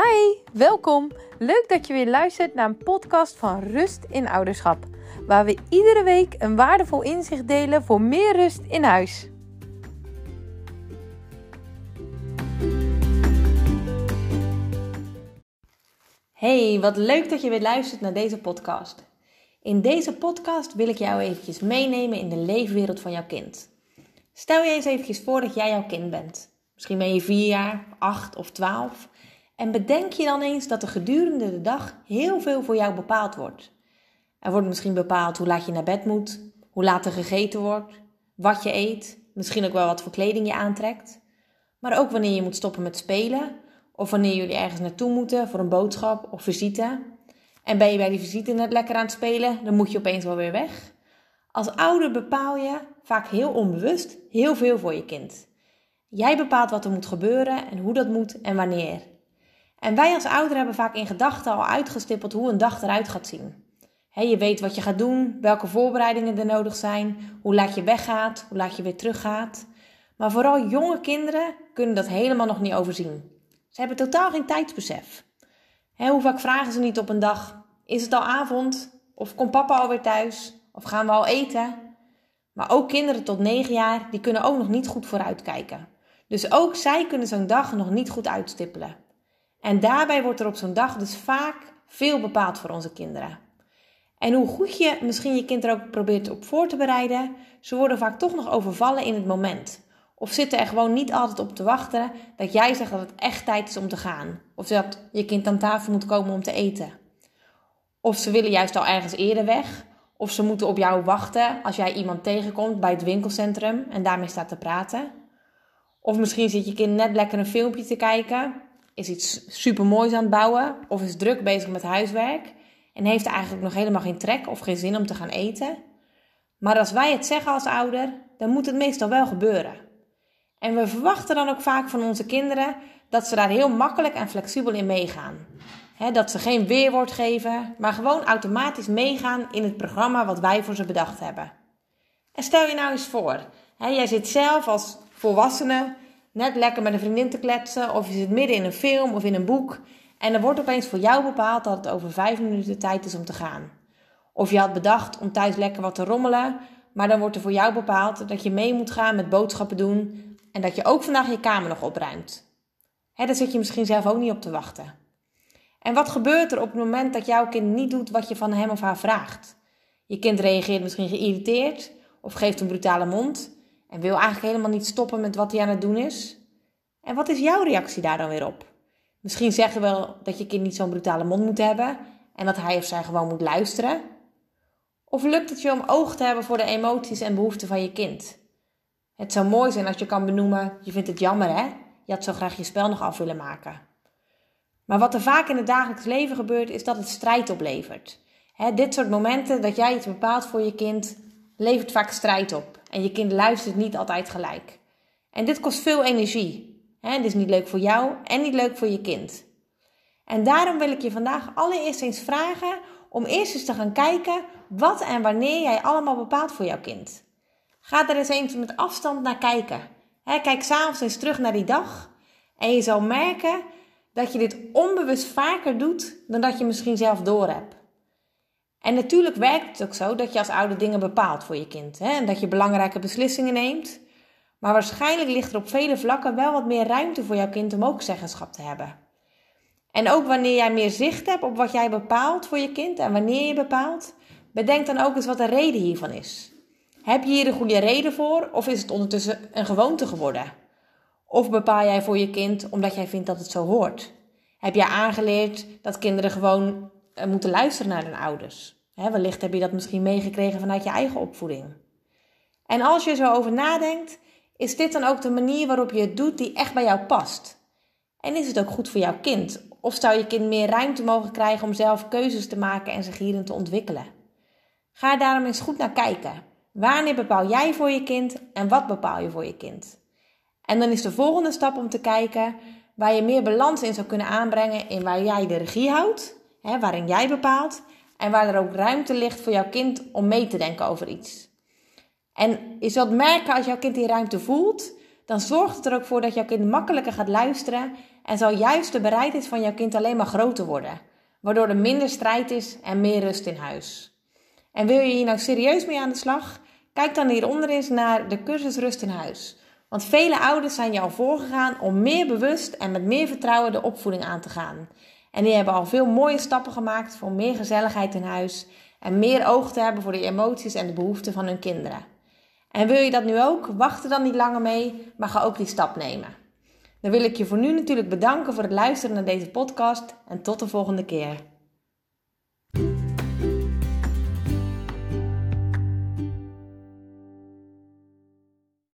Hi, welkom. Leuk dat je weer luistert naar een podcast van Rust in Ouderschap, waar we iedere week een waardevol inzicht delen voor meer rust in huis. Hey, wat leuk dat je weer luistert naar deze podcast. In deze podcast wil ik jou eventjes meenemen in de leefwereld van jouw kind. Stel je eens eventjes voor dat jij jouw kind bent. Misschien ben je 4 jaar, 8 of 12 en bedenk je dan eens dat er gedurende de dag heel veel voor jou bepaald wordt. Er wordt misschien bepaald hoe laat je naar bed moet, hoe laat er gegeten wordt, wat je eet, misschien ook wel wat voor kleding je aantrekt. Maar ook wanneer je moet stoppen met spelen of wanneer jullie ergens naartoe moeten voor een boodschap of visite. En ben je bij die visite net lekker aan het spelen, dan moet je opeens wel weer weg. Als ouder bepaal je, vaak heel onbewust, heel veel voor je kind. Jij bepaalt wat er moet gebeuren en hoe dat moet en wanneer. En wij als ouder hebben vaak in gedachten al uitgestippeld hoe een dag eruit gaat zien. je weet wat je gaat doen, welke voorbereidingen er nodig zijn, hoe laat je weggaat, hoe laat je weer teruggaat. Maar vooral jonge kinderen kunnen dat helemaal nog niet overzien. Ze hebben totaal geen tijdsbesef. hoe vaak vragen ze niet op een dag: is het al avond? Of komt papa alweer thuis? Of gaan we al eten? Maar ook kinderen tot 9 jaar, die kunnen ook nog niet goed vooruitkijken. Dus ook zij kunnen zo'n dag nog niet goed uitstippelen. En daarbij wordt er op zo'n dag dus vaak veel bepaald voor onze kinderen. En hoe goed je misschien je kind er ook probeert op voor te bereiden, ze worden vaak toch nog overvallen in het moment. Of zitten er gewoon niet altijd op te wachten dat jij zegt dat het echt tijd is om te gaan. Of dat je kind aan tafel moet komen om te eten. Of ze willen juist al ergens eerder weg. Of ze moeten op jou wachten als jij iemand tegenkomt bij het winkelcentrum en daarmee staat te praten. Of misschien zit je kind net lekker een filmpje te kijken is iets super moois aan het bouwen of is druk bezig met huiswerk en heeft eigenlijk nog helemaal geen trek of geen zin om te gaan eten. Maar als wij het zeggen als ouder, dan moet het meestal wel gebeuren. En we verwachten dan ook vaak van onze kinderen dat ze daar heel makkelijk en flexibel in meegaan. dat ze geen weerwoord geven, maar gewoon automatisch meegaan in het programma wat wij voor ze bedacht hebben. En stel je nou eens voor, jij zit zelf als volwassene net lekker met een vriendin te kletsen, of je zit midden in een film of in een boek en er wordt opeens voor jou bepaald dat het over vijf minuten tijd is om te gaan. Of je had bedacht om thuis lekker wat te rommelen, maar dan wordt er voor jou bepaald dat je mee moet gaan met boodschappen doen en dat je ook vandaag je kamer nog opruimt. Hè, daar zit je misschien zelf ook niet op te wachten. En wat gebeurt er op het moment dat jouw kind niet doet wat je van hem of haar vraagt? Je kind reageert misschien geïrriteerd of geeft een brutale mond en wil eigenlijk helemaal niet stoppen met wat hij aan het doen is. En wat is jouw reactie daar dan weer op? Misschien zeggen wel dat je kind niet zo'n brutale mond moet hebben en dat hij of zij gewoon moet luisteren. Of lukt het je om oog te hebben voor de emoties en behoeften van je kind? Het zou mooi zijn als je kan benoemen: je vindt het jammer hè? Je had zo graag je spel nog af willen maken. Maar wat er vaak in het dagelijks leven gebeurt, is dat het strijd oplevert. dit soort momenten dat jij iets bepaalt voor je kind, levert vaak strijd op. En je kind luistert niet altijd gelijk. En dit kost veel energie. Dit is niet leuk voor jou en niet leuk voor je kind. En daarom wil ik je vandaag allereerst eens vragen om eerst eens te gaan kijken wat en wanneer jij allemaal bepaalt voor jouw kind. Ga er eens eens met afstand naar kijken. Hè, kijk s'avonds eens terug naar die dag en je zal merken dat je dit onbewust vaker doet dan dat je misschien zelf doorhebt. En natuurlijk werkt het ook zo dat je als ouder dingen bepaalt voor je kind. Hè? En dat je belangrijke beslissingen neemt. Maar waarschijnlijk ligt er op vele vlakken wel wat meer ruimte voor jouw kind om ook zeggenschap te hebben. En ook wanneer jij meer zicht hebt op wat jij bepaalt voor je kind en wanneer je bepaalt, bedenk dan ook eens wat de reden hiervan is. Heb je hier een goede reden voor of is het ondertussen een gewoonte geworden? Of bepaal jij voor je kind omdat jij vindt dat het zo hoort? Heb jij aangeleerd dat kinderen gewoon moeten luisteren naar hun ouders. Wellicht heb je dat misschien meegekregen vanuit je eigen opvoeding. En als je zo over nadenkt, is dit dan ook de manier waarop je het doet die echt bij jou past? En is het ook goed voor jouw kind? Of zou je kind meer ruimte mogen krijgen om zelf keuzes te maken en zich hierin te ontwikkelen? Ga daarom eens goed naar kijken. Wanneer bepaal jij voor je kind en wat bepaal je voor je kind? En dan is de volgende stap om te kijken waar je meer balans in zou kunnen aanbrengen in waar jij de regie houdt waarin jij bepaalt en waar er ook ruimte ligt voor jouw kind om mee te denken over iets. En je zult merken als jouw kind die ruimte voelt, dan zorgt het er ook voor dat jouw kind makkelijker gaat luisteren en zal juist de bereidheid van jouw kind alleen maar groter worden, waardoor er minder strijd is en meer rust in huis. En wil je hier nou serieus mee aan de slag? Kijk dan hieronder eens naar de cursus Rust in Huis. Want vele ouders zijn jou voorgegaan om meer bewust en met meer vertrouwen de opvoeding aan te gaan. En die hebben al veel mooie stappen gemaakt voor meer gezelligheid in huis en meer oog te hebben voor de emoties en de behoeften van hun kinderen. En wil je dat nu ook? Wacht er dan niet langer mee, maar ga ook die stap nemen. Dan wil ik je voor nu natuurlijk bedanken voor het luisteren naar deze podcast en tot de volgende keer.